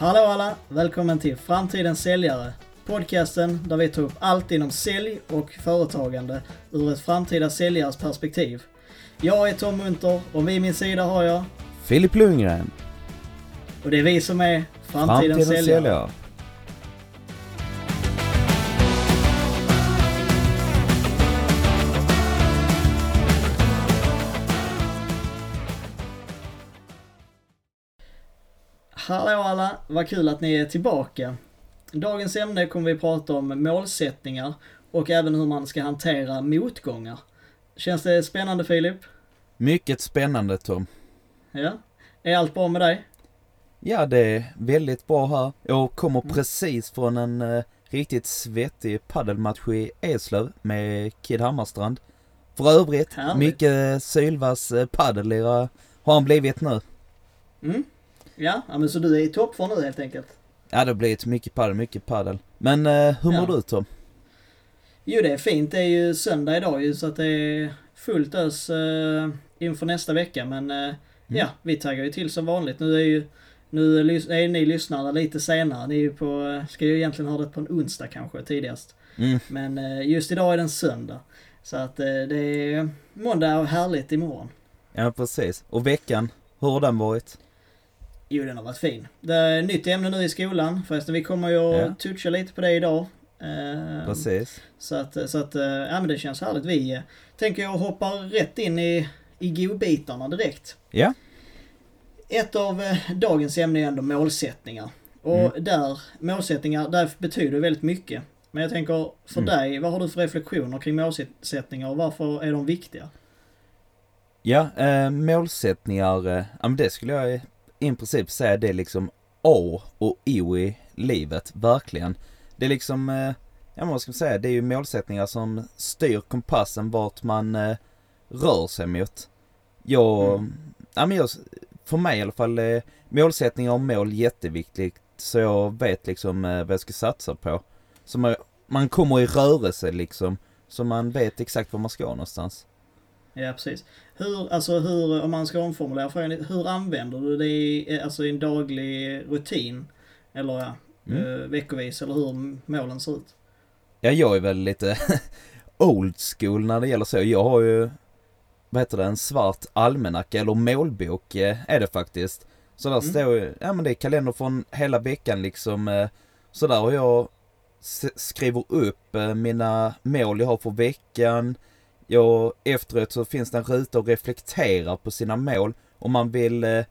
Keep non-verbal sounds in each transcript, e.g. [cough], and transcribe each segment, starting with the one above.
Hallå alla! Välkommen till Framtidens säljare. Podcasten där vi tar upp allt inom sälj och företagande ur ett framtida säljares perspektiv. Jag är Tom Munter och vid min sida har jag Filip Lundgren, och det är vi som är Framtidens, säljare. Hallå Vad kul att ni är tillbaka. Dagens ämne kommer vi prata om målsättningar och även hur man ska hantera motgångar. Känns det spännande Filip? Mycket spännande Tom. Ja. Är allt bra med dig? Ja, det är väldigt bra här. Jag kommer precis från en eh, riktigt svettig paddelmatch i Eslöv med Kid Hammarstrand. För övrigt, Härligt. mycket sylvass eh, har han blivit nu. Mm. Ja, ja men så du är i toppform nu helt enkelt? Ja, det har blivit mycket paddel, mycket paddel. Men eh, hur mår Ja. du Tom? Jo, det är fint. Det är ju söndag idag ju så att det är fullt ös eh, inför nästa vecka. Men eh, ja, vi taggar ju till som vanligt. Nu är ju nu är ni lyssnare lite senare. Ni är ju på, eh, ska ju egentligen ha det på en onsdag kanske tidigast. Mm. Men eh, just idag är det en söndag. Så att eh, det är måndag och härligt imorgon. Ja, precis. Och veckan, hur har den varit? Jo, den har varit fin. Det är nytt ämne nu i skolan. Förresten, vi kommer ju att Ja. toucha lite på det idag. Eh, Precis. Så att, så att, eh, ja men det känns härligt. Vi eh, tänker jag hoppa rätt in i, i godbitarna direkt. Ja. Ett av eh, dagens ämnen är ändå målsättningar. Och Mm. där, målsättningar, där betyder väldigt mycket. Men jag tänker, för Mm. dig, vad har du för reflektioner kring målsättningar och varför är de viktiga? Ja, eh, målsättningar, eh, det skulle jag i- princip säga det är liksom A och O i livet, verkligen. Det är liksom, eh, ja vad ska man säga, det är ju målsättningar som styr kompassen vart man eh, rör sig mot. Jag, Mm. ja men jag, för mig i alla fall, är målsättningar och mål jätteviktigt. Så jag vet liksom eh, vad jag ska satsa på. Så man, man kommer i rörelse liksom. Så man vet exakt var man ska någonstans. Ja, precis. Hur, alltså hur, om man ska omformulera frågan, hur använder du det i, eh, alltså i en daglig rutin? Eller ja, Mm. eh, veckovis, eller hur målen ser ut? Ja, jag är väl lite [laughs] old school när det gäller så. Jag har ju, vad heter det, en svart almanacka eller målbok eh, är det faktiskt. Så där Mm. står ju, ja men det är kalender från hela veckan liksom. Så där har jag skriver upp mina mål jag har för veckan. Jag, efteråt så finns det en ruta och reflekterar på sina mål. Om man vill, eh,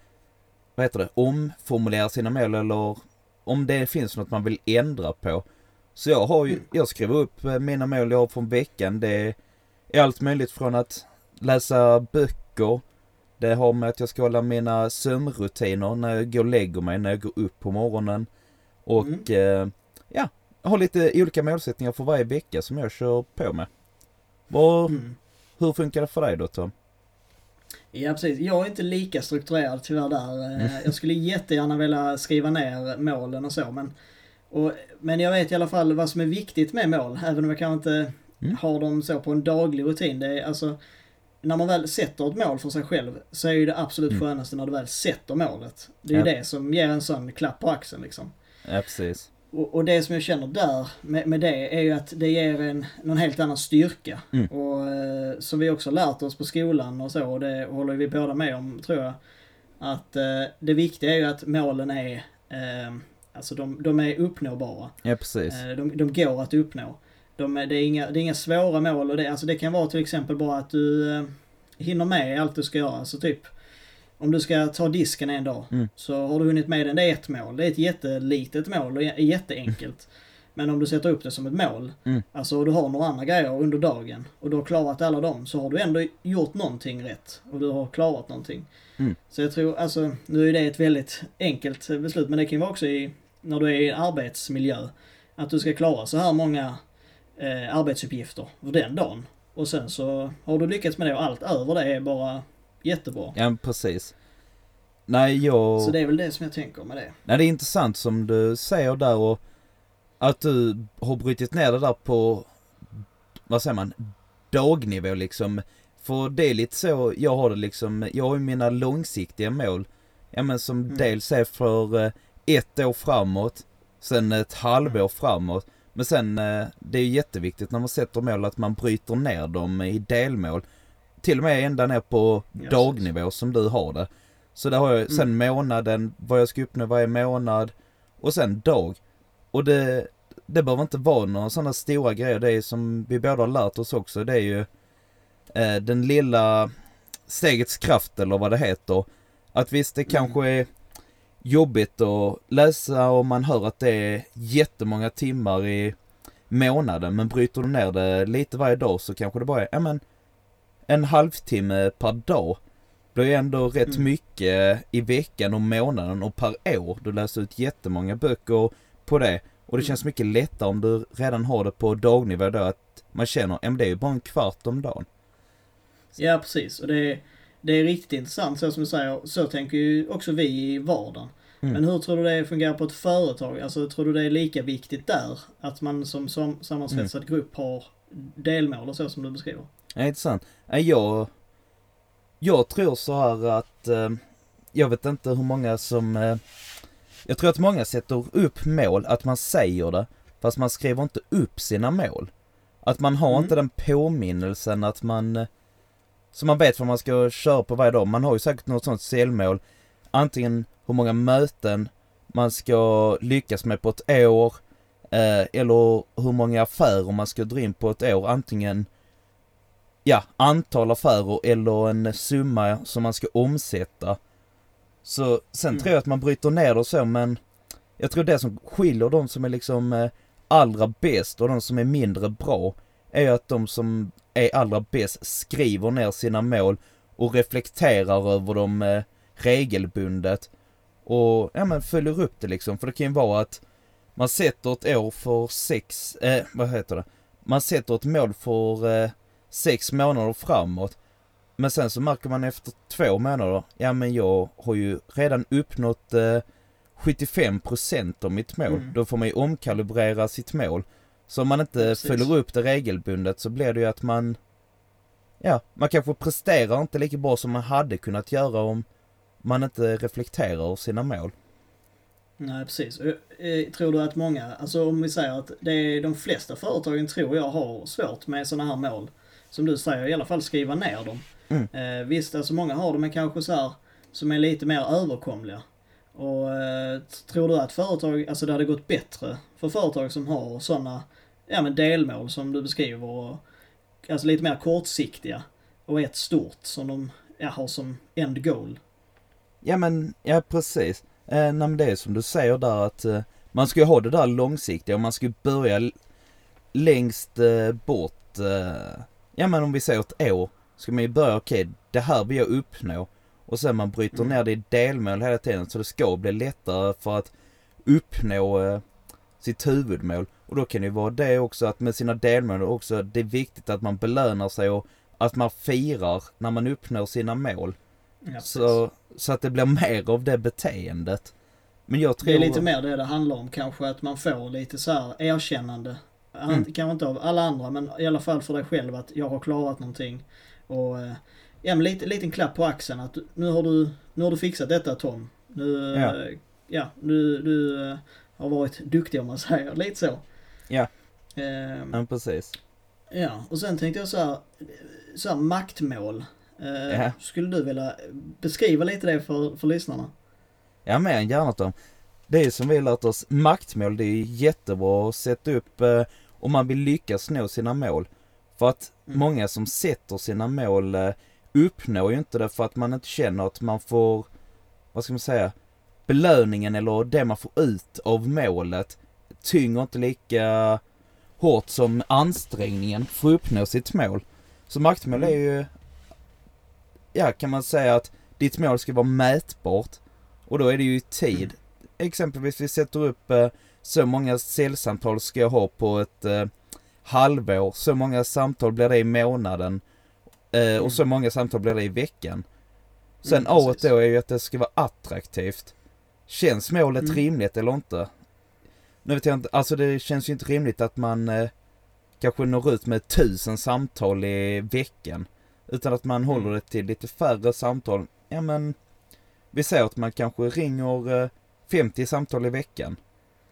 vad heter det, omformulera sina mål eller om det finns något man vill ändra på. Så jag har ju, Mm. jag skriver upp eh, mina mål jag har från veckan. Det är allt möjligt från att läsa böcker. Det har med att jag ska hålla mina sömnrutiner när jag går och lägger mig, när jag går upp på morgonen. Och Mm. eh, ja, jag har lite olika målsättningar för varje vecka som jag kör på med. Vad, Mm. Hur funkar det för dig då Tom? Ja precis, jag är inte lika strukturerad tyvärr där. Eh, Mm. Jag skulle jättegärna vilja skriva ner målen och så men och, Men jag vet i alla fall vad som är viktigt med mål, även om jag kanske inte Mm. har dem så på en daglig rutin. Det är alltså När man väl sätter ett mål för sig själv så är ju det absolut Mm. skönaste när du väl sätter målet. Det är ju Ja. det som ger en sån klapp på axeln liksom. Ja precis. Och, och det som jag känner där med, med det är ju att det ger en någon helt annan styrka. Mm. Och eh, som vi också lärt oss på skolan och så, och det håller vi båda med om tror jag. Att eh, det viktiga är ju att målen är, eh, alltså de, de är uppnåbara. Ja precis. Eh, de, de går att uppnå. De, är- det, är inga, det är inga svåra mål och det, alltså det kan vara till exempel bara att du eh, hinner med allt du ska göra. Alltså typ, om du ska ta disken en dag Mm. så har du hunnit med den. Det är ett mål. Det är ett jättelitet mål och jätteenkelt. Men om du sätter upp det som ett mål, Mm. alltså du har några andra grejer under dagen och du har klarat alla dem så har du ändå gjort någonting rätt och du har klarat någonting. Mm. Så jag tror, alltså nu är det ett väldigt enkelt beslut men det kan vara också i, när du är i arbetsmiljö, att du ska klara så här många eh, arbetsuppgifter för den dagen. Och sen så har du lyckats med det och allt över det är bara jättebra. Ja precis. Nej jag... Så det är väl det som jag tänker med det. Nej det är intressant som du säger där och att du har brutit ner det där på, vad säger man, dagnivå liksom. För det är lite så jag har det liksom, jag har ju mina långsiktiga mål. Ja men som Mm. dels är för eh, ett år framåt, sen ett halvår framåt. Men sen, eh, det är jätteviktigt när man sätter mål att man bryter ner dem i delmål. Till och med ända ner på Ja, dagnivå som du har det. Så där har jag sen Mm. månaden, vad jag ska uppnå varje månad och sen dag. Och det, det behöver inte vara några sådana stora grejer. Det är som vi båda har lärt oss också. Det är ju eh, den lilla stegets kraft eller vad det heter. Att visst det Mm. kanske är jobbigt att läsa och man hör att det är jättemånga timmar i månaden. Men bryter du ner det lite varje dag så kanske det bara är, ja men en halvtimme per dag. Det är ju ändå rätt Mm. mycket i veckan och månaden och per år. Du läser ut jättemånga böcker på det. Och det Mm. känns mycket lättare om du redan har det på dagnivå då att man känner, men det är ju bara en kvart om dagen. Ja, precis. Och det är, det är riktigt intressant så som du säger. Så tänker ju också vi i vardagen. Mm. Men hur tror du det fungerar på ett företag? Alltså tror du det är lika viktigt där? Att man som, som sammansvetsad Mm. grupp har delmål och så som du beskriver? Ja, intressant. Jag, jag tror så här att, eh, jag vet inte hur många som, eh, jag tror att många sätter upp mål, att man säger det, fast man skriver inte upp sina mål. Att man har Mm. inte den påminnelsen att man, eh, så man vet vad man ska köra på varje dag. Man har ju säkert något sånt celmål, antingen hur många möten man ska lyckas med på ett år, eller hur många affärer man ska dra in på ett år, antingen ja, antal affärer eller en summa som man ska omsätta. Så sen Mm. tror jag att man bryter ner det och så men jag tror det som skiljer de som är liksom eh, allra bäst och de som är mindre bra är att de som är allra bäst skriver ner sina mål och reflekterar över dem eh, regelbundet och ja men följer upp det liksom för det kan ju vara att man sätter ett år för sex, eh, vad heter det? Man sätter ett mål för eh, sex månader framåt. Men sen så märker man efter två månader, ja men jag har ju redan uppnått eh, 75% av mitt mål. Mm. Då får man ju omkalibrera sitt mål. Så om man inte Precis. följer upp det regelbundet så blir det ju att man, ja, man kanske presterar inte lika bra som man hade kunnat göra om man inte reflekterar över sina mål. Nej, precis. Eh, Tror du att många, alltså om vi säger att det är de flesta företagen tror jag har svårt med sådana här mål. Som du säger, i alla fall skriva ner dem. Mm. Eh, visst, alltså många har det men kanske så här som är lite mer överkomliga. Och eh, tror du att företag, alltså det hade gått bättre för företag som har sådana, ja men delmål som du beskriver och alltså lite mer kortsiktiga och ett stort som de ja, har som end goal. Ja men, ja precis. Eh, nej, men det är som du säger där att eh, man ska ju ha det där långsiktiga och man ska börja längst eh, bort. Eh, ja men om vi säger ett år. Ska man ju börja, okej det här vill jag uppnå. Och sen man bryter Mm. ner det i delmål hela tiden så det ska bli lättare för att uppnå eh, sitt huvudmål. Och då kan det ju vara det också att med sina delmål också, det är viktigt att man belönar sig och att man firar när man uppnår sina mål. Ja. Så, så att det blir mer av det beteendet. Men jag tror... Det är lite mer det det handlar om kanske att man får lite så här erkännande. An- Mm. Kanske inte av alla andra men i alla fall för dig själv att jag har klarat någonting. Och eh, ja men lite liten klapp på axeln att nu har du, nu har du fixat detta Tom. Nu, Ja. ja. ja du, du eh, har varit duktig om man [laughs] säger, lite så. Ja. Ehm, Ja, precis. ja och sen tänkte jag så här, så här maktmål. Eh, Ja. Skulle du vilja beskriva lite det för, för lyssnarna? Ja, mer än gärna Tom. Det är som vi lärt oss, maktmål det är jättebra att sätta upp eh, om man vill lyckas nå sina mål. För att Mm. många som sätter sina mål eh, uppnår ju inte det för att man inte känner att man får, vad ska man säga, belöningen eller det man får ut av målet tynger inte lika hårt som ansträngningen för att uppnå sitt mål. Så maktmål är ju, ja kan man säga att ditt mål ska vara mätbart och då är det ju tid. Mm. Exempelvis vi sätter upp eh, så många säljsamtal ska jag ha på ett eh, halvår, så många samtal blir det i månaden eh, Mm. och så många samtal blir det i veckan. Sen Mm, precis. då är ju att det ska vara attraktivt. Känns målet Mm. rimligt eller inte? Nu vet jag inte, alltså det känns ju inte rimligt att man eh, kanske når ut med tusen samtal i veckan. Utan att man håller Mm. det till lite färre samtal. Ja men, vi säger att man kanske ringer eh, 50 samtal i veckan.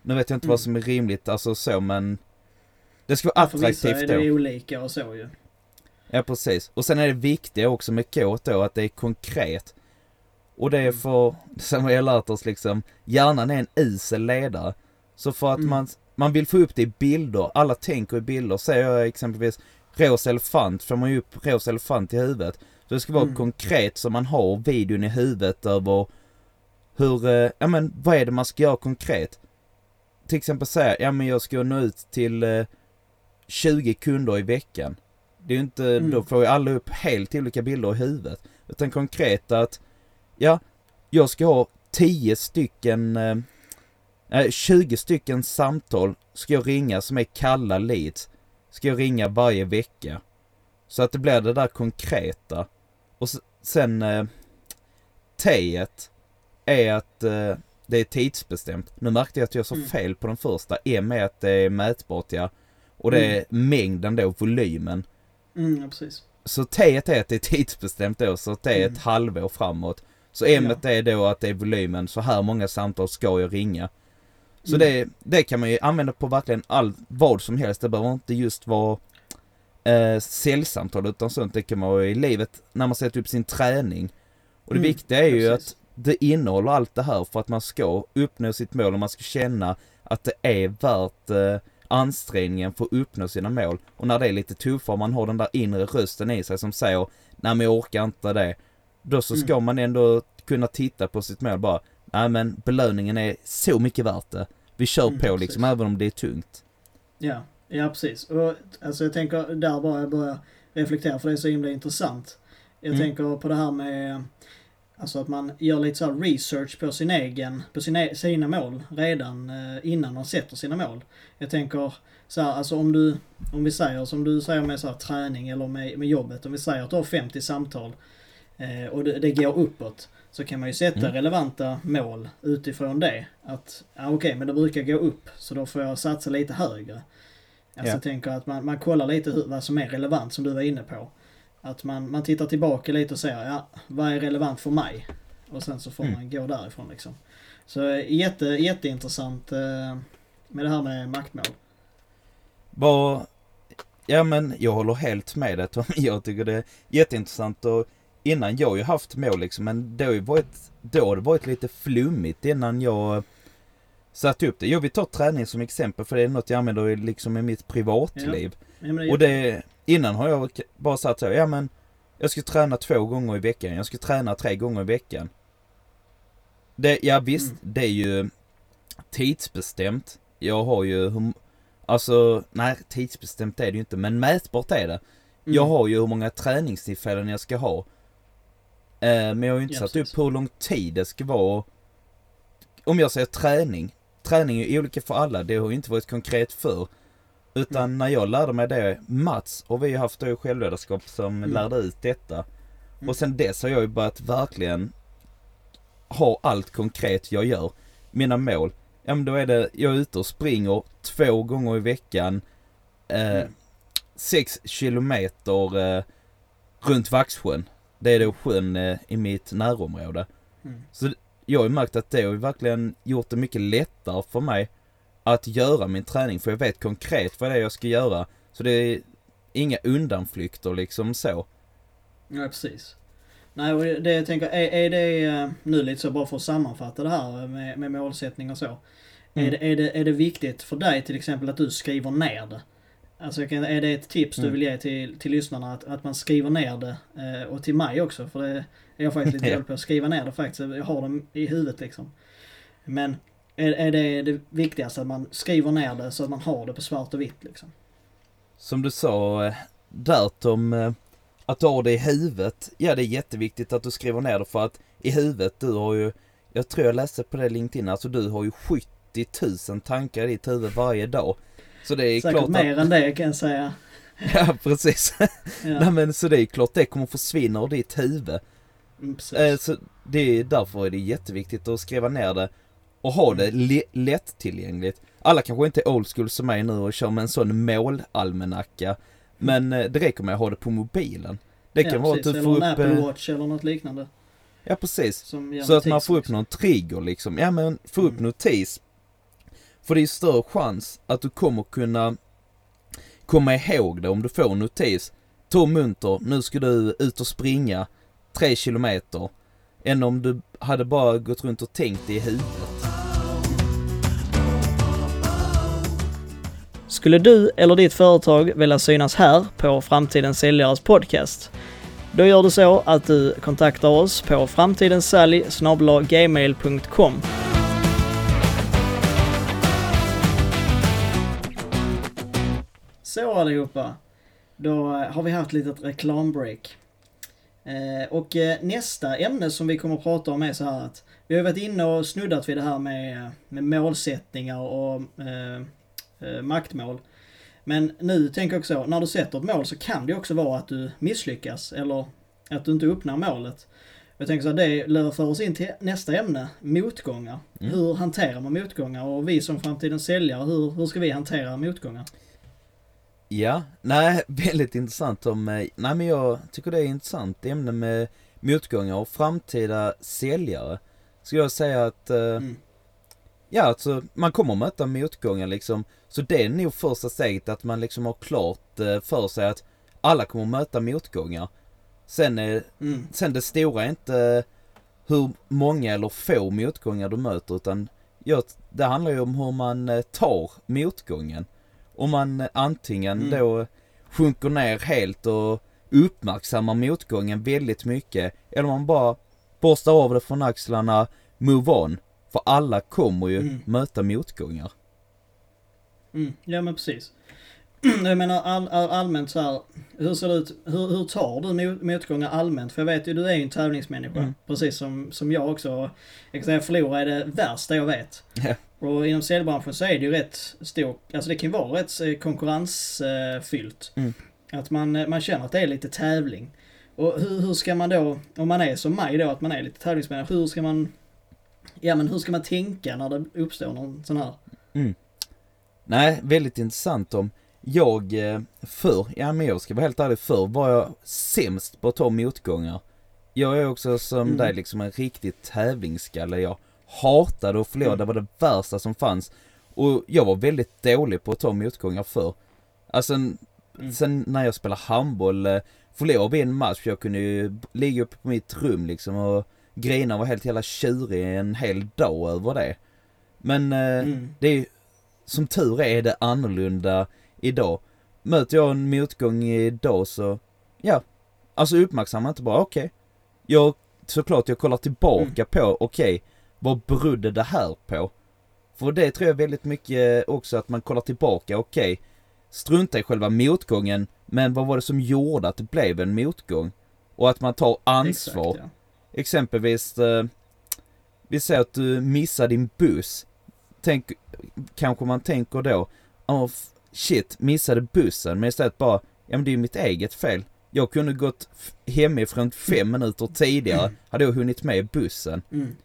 Nu vet jag inte Mm. vad som är rimligt, alltså så men det ska vara För vissa attraktivt är då. det olika och så ju. Ja precis. Och sen är det viktiga också med kåt då att det är konkret. Och det är Mm. för, [laughs] som vi har lärt oss liksom, hjärnan är en usel ledare. Så för att Mm. man, man vill få upp det i bilder, alla tänker i bilder. Säger jag exempelvis rosa elefant, får man ju upp rosa elefant i huvudet. Så det ska vara Mm. konkret så man har videon i huvudet över hur, eh, ja men vad är det man ska göra konkret? Till exempel säga, ja men jag ska nå ut till eh, 20 kunder i veckan. Det är ju inte, Mm. då får ju alla upp helt olika bilder i huvudet. Utan konkret att, ja, jag ska ha 10 stycken, eh, eh, 20 stycken samtal ska jag ringa som är kalla leads. Ska jag ringa varje vecka. Så att det blir det där konkreta. Och sen, eh, T-et är att eh, det är tidsbestämt. Nu märkte jag att jag sa Mm. fel på den första, och med att det är mätbart ja. Och det är mängden då, volymen. Mm, ja, precis. Så T är att det är tidsbestämt då, så det är ett Mm. halvår framåt. Så M är då att det är volymen, så här många samtal ska jag ringa. Så Mm. det, det kan man ju använda på verkligen all, vad som helst. Det behöver inte just vara eh, säljsamtal utan sånt. Det kan vara i livet när man sätter upp sin träning. Och det Mm, viktiga är ju precis. att det innehåller allt det här för att man ska uppnå sitt mål och man ska känna att det är värt eh, ansträngningen för att uppnå sina mål. Och när det är lite tuffare man har den där inre rösten i sig som säger Nej men jag orkar inte det. Då så ska Mm. man ändå kunna titta på sitt mål bara Nej men belöningen är så mycket värt det. Vi kör Mm, på precis. liksom även om det är tungt. Ja, ja precis. Och, alltså jag tänker där bara jag börjar reflektera för det är så himla intressant. Jag Mm. tänker på det här med Alltså att man gör lite så här research på sin egen, på sina, sina mål redan eh, innan man sätter sina mål. Jag tänker så här, alltså om du, om vi säger som du säger med så här, träning eller med, med jobbet. Om vi säger att du har 50 samtal eh, och det, det går uppåt. Så kan man ju sätta Mm. relevanta mål utifrån det. Att, ja, okej men det brukar gå upp så då får jag satsa lite högre. Alltså jag tänker att man, man kollar lite hur, vad som är relevant som du var inne på. Att man, man tittar tillbaka lite och säger, ja, vad är relevant för mig? Och sen så får Mm. man gå därifrån liksom. Så eh, jätte, jätteintressant eh, med det här med maktmål. Vad, ja men jag håller helt med dig. Jag tycker det är jätteintressant och innan jag har ju haft mål liksom men det har ju varit, då har det varit lite flummigt innan jag satte upp det. Jag vill ta träning som exempel för det är något jag använder liksom i mitt privatliv. Ja, är Och det, innan har jag bara sagt så, ja men jag ska träna två gånger i veckan, jag ska träna tre gånger i veckan. Det, ja visst, Mm. det är ju tidsbestämt. Jag har ju, alltså, nej tidsbestämt är det ju inte, men mätbart är det. Mm. Jag har ju hur många träningstillfällen jag ska ha. Eh, men jag har ju inte Ja, satt upp hur lång tid det ska vara. Om jag säger träning. Träning är olika för alla, det har ju inte varit konkret för. Utan Mm. när jag lärde mig det, Mats och vi har haft då självledarskap som Mm. lärde ut detta. Mm. Och sen dess har jag ju börjat verkligen ha allt konkret jag gör. Mina mål. Ja men då är det, jag är ute och springer två gånger i veckan. Eh, Mm. sex kilometer eh, runt Vaxsjön. Det är då sjön eh, i mitt närområde. Mm. Så jag har ju märkt att det har verkligen gjort det mycket lättare för mig att göra min träning. För jag vet konkret vad det är jag ska göra. Så det är inga undanflykter liksom så. Ja, precis. Nej, och det jag tänker, är, är det eh, nu lite så bara för att sammanfatta det här med, med målsättning och så. Mm. Är, det, är, det, är det viktigt för dig till exempel att du skriver ner det? Alltså är det ett tips du Mm. vill ge till, till lyssnarna att, att man skriver ner det? Eh, och till mig också för det är jag faktiskt lite [laughs] dålig på att skriva ner det faktiskt. Jag har dem i huvudet liksom. Men är, är det det viktigaste att man skriver ner det så att man har det på svart och vitt liksom? Som du sa eh, där Tom, eh, att du har det i huvudet. Ja det är jätteviktigt att du skriver ner det för att i huvudet, du har ju, jag tror jag läste på det LinkedIn, alltså du har ju 70 000 tankar i ditt huvud varje dag. Så det är Säkert klart mer att... än det kan jag säga. [laughs] Ja precis. Ja, Nej men så det är klart det kommer försvinna ur ditt huvud. Mm. Eh, så det är därför är det jätteviktigt att skriva ner det och ha det le- lättillgängligt. Alla kanske inte är old school som mig nu och kör med en sån målalmanacka. Men eh, det räcker med att ha det på mobilen. Det kan ja, vara att du eller får en upp... Apple eh, Watch eller något liknande. Ja precis. Så att man får upp liksom. någon trigger liksom. Ja men få upp Mm. notis. För det är större chans att du kommer kunna komma ihåg det om du får notis. Tom Munter, nu ska du ut och springa tre kilometer. Än om du hade bara gått runt och tänkt det i huvudet. Skulle du eller ditt företag vilja synas här på Framtidens Säljares podcast? Då gör du så att du kontaktar oss på framtidensalj.gmail.com Så allihopa, då eh, har vi haft ett litet reklambreak. Eh, och eh, nästa ämne som vi kommer att prata om är så här att vi har varit inne och snuddat vid det här med, med målsättningar och eh, eh, maktmål. Men nu tänker jag också, när du sätter ett mål så kan det också vara att du misslyckas eller att du inte uppnår målet. Jag tänker så att det leder för oss in till nästa ämne, motgångar. Mm. Hur hanterar man motgångar? Och vi som framtidens säljare, hur, hur ska vi hantera motgångar? Ja, nej, [laughs] väldigt intressant om, eh, nej men jag tycker det är intressant ämne med motgångar och framtida säljare. Ska jag säga att, eh, Mm. ja alltså man kommer möta motgångar liksom. Så det är nog första steget att man liksom har klart eh, för sig att alla kommer möta motgångar. Sen är, Mm. sen det stora är inte hur många eller få motgångar du möter utan ja, det handlar ju om hur man eh, tar motgången. Om man antingen Mm. då sjunker ner helt och uppmärksammar motgången väldigt mycket eller om man bara borstar av det från axlarna, move on. För alla kommer ju Mm. möta motgångar. Mm. Ja men precis. [clears throat] Jag menar all, all, allmänt så här, hur ser det ut, hur, hur tar du mot- motgångar allmänt? För jag vet ju, du är ju en tävlingsmänniska. Mm. Precis som, som jag också. Jag kan säga förlora är det värsta jag vet. Ja. Och inom säljbranschen så är det ju rätt stor, alltså det kan ju vara rätt eh, konkurrensfyllt. Mm. Att man, eh, man känner att det är lite tävling. Och hur, hur ska man då, om man är som mig då, att man är lite tävlingsmänniska, hur ska man, ja men hur ska man tänka när det uppstår någon sån här? Nej, väldigt intressant om jag eh, förr, ja men jag ska vara helt ärlig, förr var jag sämst på att ta motgångar. Jag är också som Mm. dig liksom en riktig tävlingsskalle. Jag hatade att förlora, Mm. det var det värsta som fanns. Och jag var väldigt dålig på att ta motgångar förr. Alltså Mm. sen när jag spelade handboll, eh, förlorade vi en match, jag kunde ju ligga uppe på mitt rum liksom och grina var helt jävla tjurig en hel dag över det. Men eh, Mm. det är som tur är, är det annorlunda idag. Möter jag en motgång idag så, ja, alltså uppmärksamma inte bara, okej. Jag, såklart jag kollar tillbaka på, okej, vad berodde det här på? För det tror jag väldigt mycket också att man kollar tillbaka, okej, strunta i själva motgången, men vad var det som gjorde att det blev en motgång? Och att man tar ansvar. Exakt, ja. Exempelvis, eh, vi säger att du missar din buss. Tänk, kanske man tänker då, oh, shit, missade bussen. Men istället bara, ja men det är ju mitt eget fel. Jag kunde gått hemifrån fem minuter tidigare, hade jag hunnit med bussen. Mm.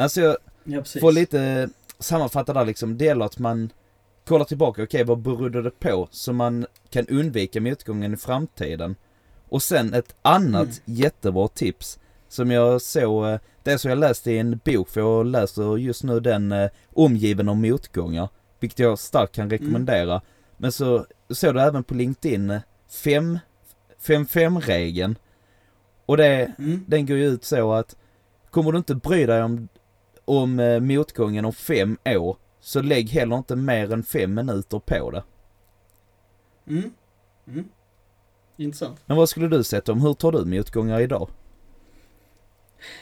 Alltså jag Ja, får lite sammanfatta där liksom, det gäller att man kollar tillbaka, okej vad berodde det på? Så man kan undvika motgången i framtiden. Och sen ett annat Mm. jättebra tips som jag såg, eh, det så jag läste i en bok, för jag läser just nu den eh, Omgiven av motgångar, vilket jag starkt kan rekommendera. Men så såg du även på LinkedIn 5-5-regeln. Och det, Mm. den går ju ut så att kommer du inte bry dig om, om eh, motgången om fem år, så lägg heller inte mer än fem minuter på det. Mm. Mm. Intressant. Men vad skulle du sätta om, hur tar du motgångar idag?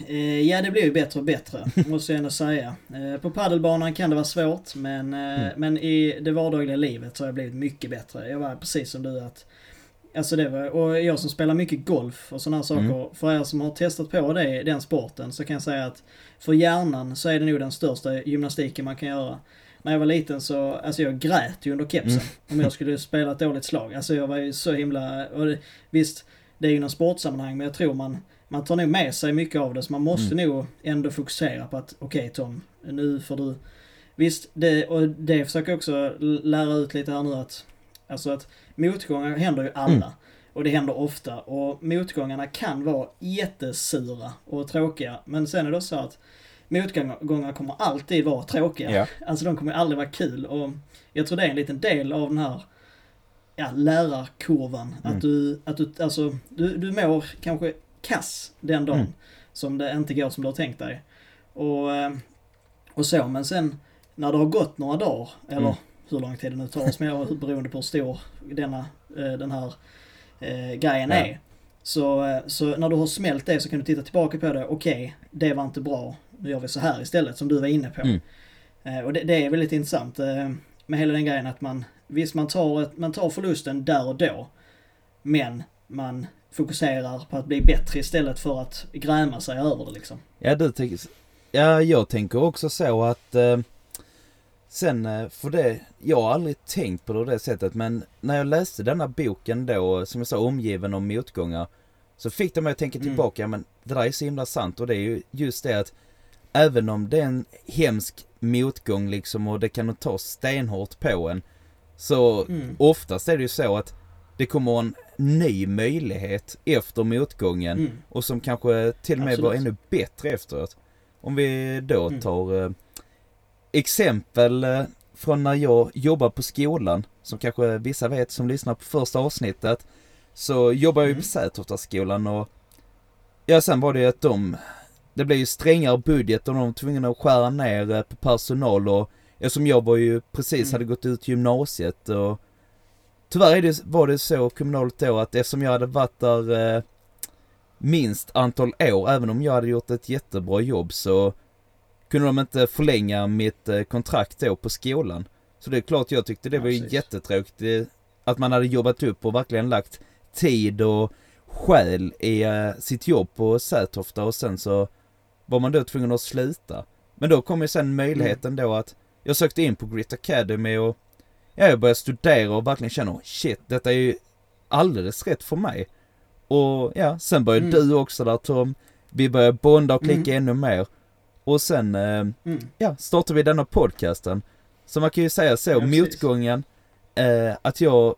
Eh, ja, det blir ju bättre och bättre, [laughs] måste jag ändå säga. Eh, på paddelbanan kan det vara svårt, men, eh, Mm. men i det vardagliga livet så har jag blivit mycket bättre. Jag var precis som du att Alltså det var, och jag som spelar mycket golf och sådana här saker. Mm. För er som har testat på det, den sporten så kan jag säga att för hjärnan så är det nog den största gymnastiken man kan göra. När jag var liten så, alltså jag grät ju under kepsen Mm. om jag skulle spela ett dåligt slag. Alltså jag var ju så himla, och det, visst det är ju någon sportsammanhang men jag tror man, man tar nog med sig mycket av det så man måste nog ändå fokusera på att okej Tom, nu får du Visst, det, och det försöker jag också lära ut lite här nu att Alltså att motgångar händer ju alla. Mm. Och det händer ofta och motgångarna kan vara jättesura och tråkiga. Men sen är det så att motgångar kommer alltid vara tråkiga. Ja. Alltså de kommer aldrig vara kul och jag tror det är en liten del av den här ja, lärarkurvan. Mm. Att du, att du, alltså, du, du mår kanske kass den dagen Mm. som det inte går som du har tänkt dig. Och, eh, och så, men sen när det har gått några dagar, eller Mm. Hur lång tid det nu tar oss med, beroende på hur stor denna, eh, den här eh, grejen Ja. är. Så, eh, så när du har smält det så kan du titta tillbaka på det. Okej, det var inte bra. Nu gör vi så här istället, som du var inne på. Mm. Eh, och det, det är väldigt intressant eh, med hela den grejen att man, visst man tar, ett, man tar förlusten där och då. Men man fokuserar på att bli bättre istället för att gräma sig över det liksom. Ja, du tänker... Ja, jag tänker också så att... Eh, sen, eh, för det... Jag har aldrig tänkt på det på det sättet, men när jag läste denna boken då, som jag sa, omgiven av motgångar, så fick det mig att tänka Mm. tillbaka, men det där är så himla sant och det är ju just det att även om det är en hemsk motgång liksom och det kan ta stenhårt på en, så Mm. oftast är det ju så att det kommer en ny möjlighet efter motgången Mm. och som kanske till och med var Absolut. ännu bättre efteråt. Om vi då Mm. tar eh, exempel eh, från när jag jobbade på skolan, som kanske vissa vet som lyssnar på första avsnittet, så jobbar jag ju Mm. på Sätoftaskolan och ja, sen var det ju att de, det blev ju strängare budget och de var tvungna att skära ner eh, på personal och eftersom jag var ju precis Mm. hade gått ut gymnasiet och tyvärr är det, var det så kommunalt då att eftersom jag hade varit där eh, minst antal år, även om jag hade gjort ett jättebra jobb så kunde de inte förlänga mitt eh, kontrakt då på skolan. Så det är klart jag tyckte det Ja, var ju jättetråkigt eh, att man hade jobbat upp och verkligen lagt tid och själ i eh, sitt jobb på Sätofta och sen så var man då tvungen att sluta. Men då kom ju sen möjligheten då att jag sökte in på Grit Academy och ja, jag började studera och verkligen känna shit, detta är ju alldeles rätt för mig. Och ja, sen började Mm. du också där Tom. Vi började bonda och klicka Mm. ännu mer. Och sen, eh, Mm. ja, startade vi denna podcasten. Så man kan ju säga så, Ja, motgången, eh, att jag,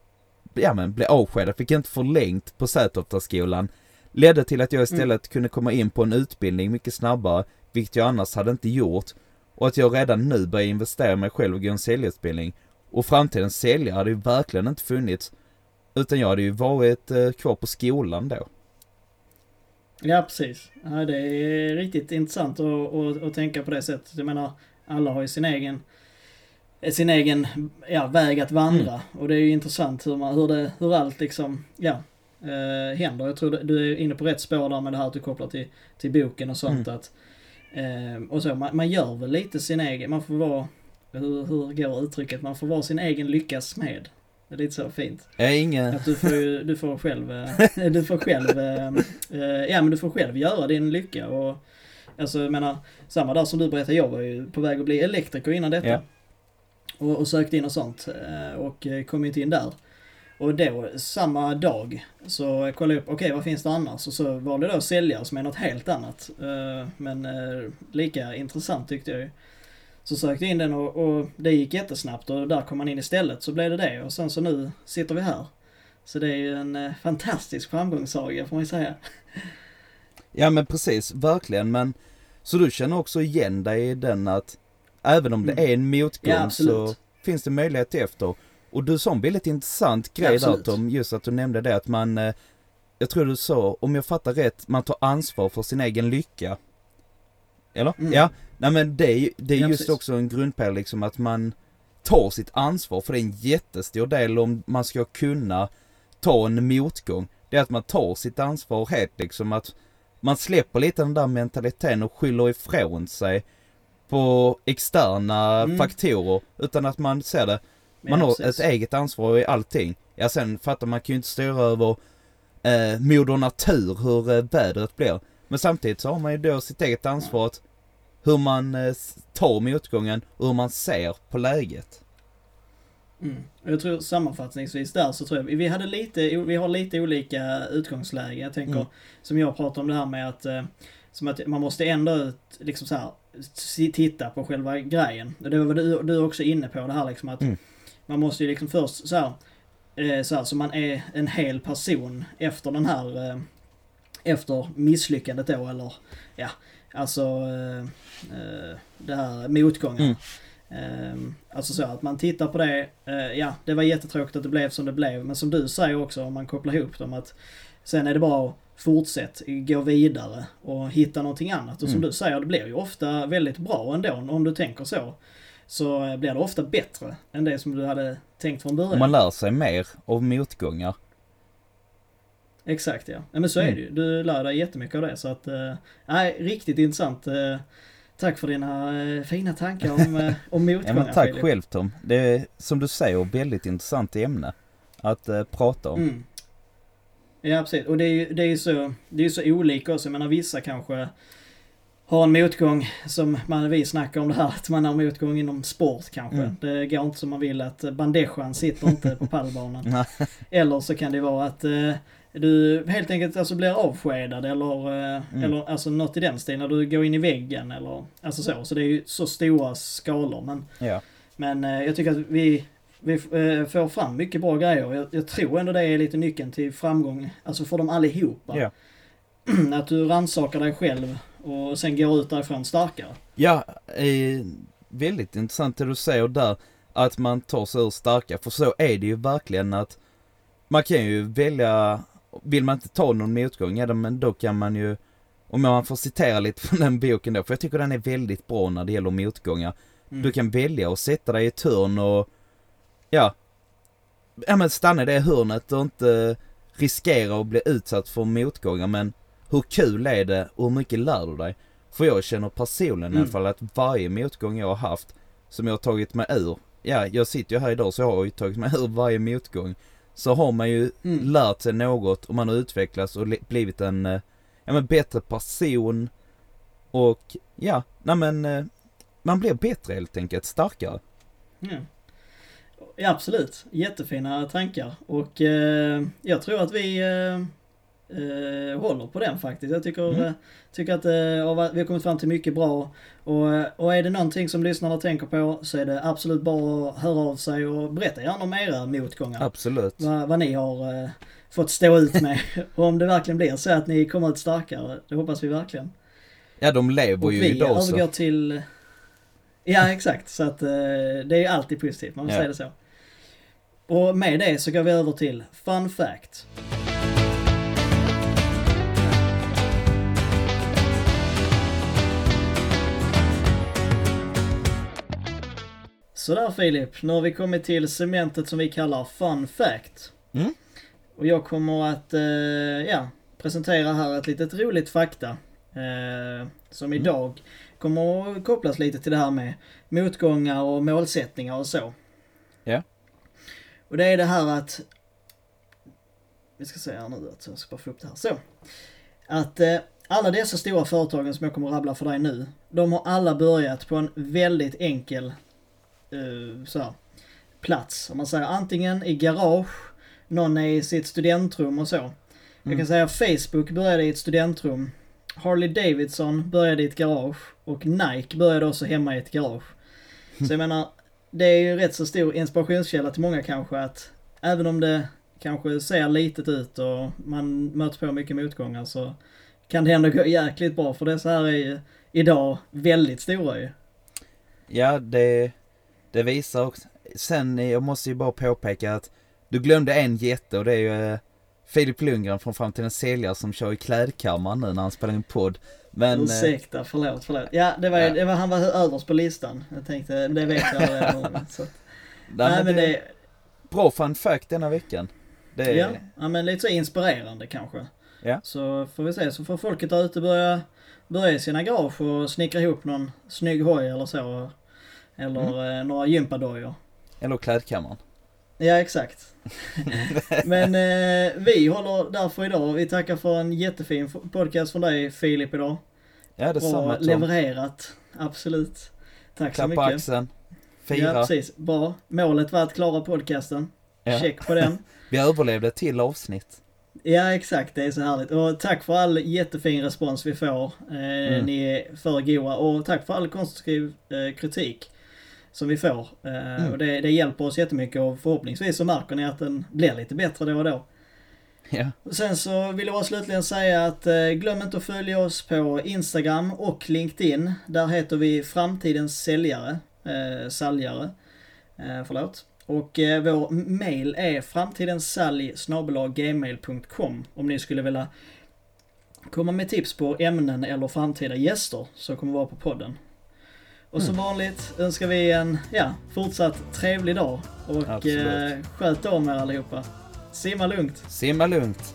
ja men blev avskedad, fick inte förlängt på Sätoftaskolan, ledde till att jag istället kunde komma in på en utbildning mycket snabbare, vilket jag annars hade inte gjort. Och att jag redan nu börjar investera i mig själv och gå en säljutbildning. Och framtidens säljare hade ju verkligen inte funnits, utan jag hade ju varit eh, kvar på skolan då. Ja, precis. Ja, det är riktigt intressant att, att, att tänka på det sättet. Jag menar, alla har ju sin egen sin egen ja, väg att vandra. Och det är ju intressant hur, man, hur, det, hur allt liksom, ja, eh, händer. Jag tror du är inne på rätt spår där med det här att du kopplar till, till boken och sånt. Att, eh, och så, man, man gör väl lite sin egen, man får vara, hur, hur går uttrycket, man får vara sin egen lyckas med. Det är lite så fint. Jag är ingen... Att du får ju, du får själv, eh, [laughs] du får själv, eh, eh, ja men du får själv göra din lycka och Alltså jag menar, samma dag som du berättade, jag var ju på väg att bli elektriker innan detta. Ja. Och, och sökte in och sånt och kom inte in där. Och då, samma dag, så kollade jag upp, okej vad finns det annars? Och så var det då säljare som är något helt annat. Men lika intressant tyckte jag ju. Så sökte jag in den och, och det gick jättesnabbt och där kom man in istället så blev det det och sen så nu sitter vi här. Så det är ju en eh, fantastisk framgångssaga får man ju säga. Ja men precis, verkligen men Så du känner också igen dig i den att Även om det Mm. är en motgång Ja, så finns det möjlighet efter Och du sa en väldigt intressant grej där absolut. Tom, just att du nämnde det att man eh, Jag tror du sa, om jag fattar rätt, man tar ansvar för sin egen lycka Eller? Mm. Ja, nej men det är, ju- det är Ja, just precis. också en grundpelare liksom att man tar sitt ansvar för det är en jättestor del om man ska kunna ta en motgång. Det är att man tar sitt ansvar helt liksom att man släpper lite den där mentaliteten och skyller ifrån sig på externa Mm. faktorer utan att man ser det man ja, har precis. ett eget ansvar i allting. Ja sen fattar man kan ju inte styra över eh, moder natur hur eh, vädret blir. Men samtidigt så har man ju då sitt eget ansvar att hur man eh, tar motgången och hur man ser på läget. Mm. Jag tror sammanfattningsvis där så tror jag vi hade lite, vi har lite olika utgångsläge. Jag tänker Mm. som jag pratar om det här med att, eh, som att man måste ändå liksom så här titta på själva grejen. Det var du, du också inne på det här liksom att Mm. man måste ju liksom först så här Eh, så, här, så man är en hel person efter den här, efter misslyckandet då eller ja, alltså eh, eh det här motgången. Mm. Ehm, alltså så att man tittar på det, eh, ja det var jättetråkigt att det blev som det blev men som du säger också om man kopplar ihop dem att sen är det bara att fortsätta gå vidare och hitta någonting annat. Och som mm. du säger, det blir ju ofta väldigt bra ändå om du tänker så. Så blir det ofta bättre än det som du hade tänkt från början. Man lär sig mer av motgångar. Exakt ja. Nej men så mm. är det ju. Du lär dig jättemycket av det så att, eh, nej riktigt intressant. Eh, Tack för dina eh, fina tankar om, [laughs] om motgångar ja, Tack Filip. själv Tom. Det är som du säger väldigt intressant ämne att eh, prata om. Mm. Ja precis och det är ju det är så, det är så olika också. Jag menar vissa kanske har en motgång som man, vi snackar om det här att man har motgång inom sport kanske. Mm. Det går inte som man vill att bandejan sitter inte på pallbanan. [laughs] Eller så kan det vara att eh, du helt enkelt alltså blir avskedad eller, eh, mm. eller alltså något i den stilen. När du går in i väggen eller alltså så. Så det är ju så stora skalor. Men, ja. men eh, jag tycker att vi, vi eh, får fram mycket bra grejer. Jag, jag, tror ändå det är lite nyckeln till framgång. Alltså för dem allihopa. Ja. [clears throat] att du rannsakar dig själv och sen går ut därifrån starkare. Ja, eh, väldigt intressant det du säger där. Att man tar sig ur starka. För så är det ju verkligen att man kan ju välja vill man inte ta någon motgång, ja men då kan man ju, om man får citera lite [laughs] från den boken då, för jag tycker den är väldigt bra när det gäller motgångar. Mm. Du kan välja att sätta dig i hörn och, ja, ja men stanna i det hörnet och inte riskera att bli utsatt för motgångar men hur kul är det och hur mycket lär du dig? För jag känner personligen mm. i alla mm. fall att varje motgång jag har haft som jag har tagit mig ur, ja jag sitter ju här idag så jag har ju tagit mig [laughs] ur varje motgång så har man ju mm. lärt sig något och man har utvecklats och blivit en, eh, ja men bättre person och ja, nej men eh, man blir bättre helt enkelt, starkare. Mm. Ja, absolut, jättefina tankar och eh, jag tror att vi eh, eh, håller på den faktiskt. Jag tycker, mm. Eh, tycker att eh, vi har kommit fram till mycket bra. Och, eh, och är det någonting som lyssnarna tänker på så är det absolut bara att höra av sig och berätta gärna om era motgångar. Absolut. Vad, vad ni har eh, fått stå ut med. [laughs] och om det verkligen blir så att ni kommer ut starkare. Det hoppas vi verkligen. Ja, de lever och ju idag så. vi övergår till... Ja, exakt. Så att eh, det är alltid positivt, man vill ja. säga det så. Och med det så går vi över till Fun Fact. Sådär Filip, nu har vi kommit till cementet som vi kallar Fun Fact. Mm. Och jag kommer att, eh, ja, presentera här ett litet roligt fakta. Eh, som mm. idag kommer att kopplas lite till det här med motgångar och målsättningar och så. Ja. Och det är det här att, vi ska se här nu att jag ska bara få upp det här. Så. Att eh, alla dessa stora företagen som jag kommer att rabbla för dig nu, de har alla börjat på en väldigt enkel uh, så här, plats. Om man säger antingen i garage, någon är i sitt studentrum och så. Mm. Jag kan säga Facebook började i ett studentrum. Harley Davidson började i ett garage och Nike började också hemma i ett garage. Så jag [laughs] menar, det är ju rätt så stor inspirationskälla till många kanske att även om det kanske ser litet ut och man möter på mycket motgångar så kan det ändå gå jäkligt bra för dessa här är ju idag väldigt stora ju. Ja, det, det visar också, sen jag måste ju bara påpeka att du glömde en jätte och det är ju eh, Filip Lundgren från Fram till en säljare som kör i klädkammaren nu när han spelar in podd. Men... Eh, Ursäkta, förlåt, förlåt. Ja, det var, ja. Det var han var överst på listan. Jag tänkte, det vet jag redan [laughs] så. Nej, men det... det... Bra fun fact denna veckan. Det ja, ja, men lite så inspirerande kanske. Ja. Så får vi se, så får folket där ute börja, börja i sina garage och snickra ihop någon snygg hoj eller så. Eller mm. Eh, några gympadojor. Eller klädkammaren. Ja, exakt. [laughs] Men eh, vi håller därför idag. Vi tackar för en jättefin podcast från dig Filip idag. Ja, detsamma Bra levererat. Absolut. Tack Klapp så mycket. på axeln. Fira. Ja, precis. Bra. Målet var att klara podcasten. Ja. Check på den. [laughs] vi överlevde ett till avsnitt. Ja exakt, det är så härligt. Och tack för all jättefin respons vi får. Eh, mm. Ni är för goa och tack för all konstruktiv eh, kritik. Som vi får. Eh, mm. Och det, det hjälper oss jättemycket och förhoppningsvis så märker ni att den blir lite bättre då och då. Ja. Sen så vill jag bara slutligen säga att eh, glöm inte att följa oss på Instagram och LinkedIn. Där heter vi Framtidens Säljare. Eh, säljare. Eh, förlåt. Och eh, vår mail är framtidensalj gmail.com om ni skulle vilja komma med tips på ämnen eller framtida gäster som kommer vara på podden. Och som mm. vanligt önskar vi en ja, fortsatt trevlig dag och eh, sköt om er allihopa. Simma lugnt. Simma lugnt.